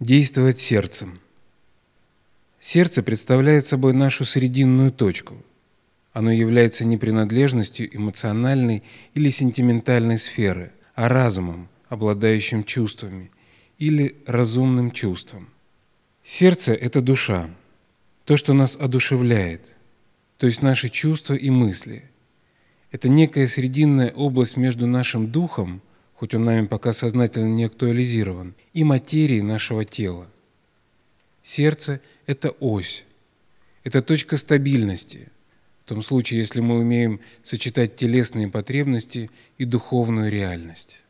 Действовать сердцем. Сердце представляет собой нашу срединную точку. Оно является не принадлежностью эмоциональной или сентиментальной сферы, а разумом, обладающим чувствами, или разумным чувством. Сердце – это душа, то, что нас одушевляет, то есть наши чувства и мысли. Это некая срединная область между нашим духом – хоть он нами пока сознательно не актуализирован, и материи нашего тела. Сердце – это ось, это точка стабильности, в том случае, если мы умеем сочетать телесные потребности и духовную реальность.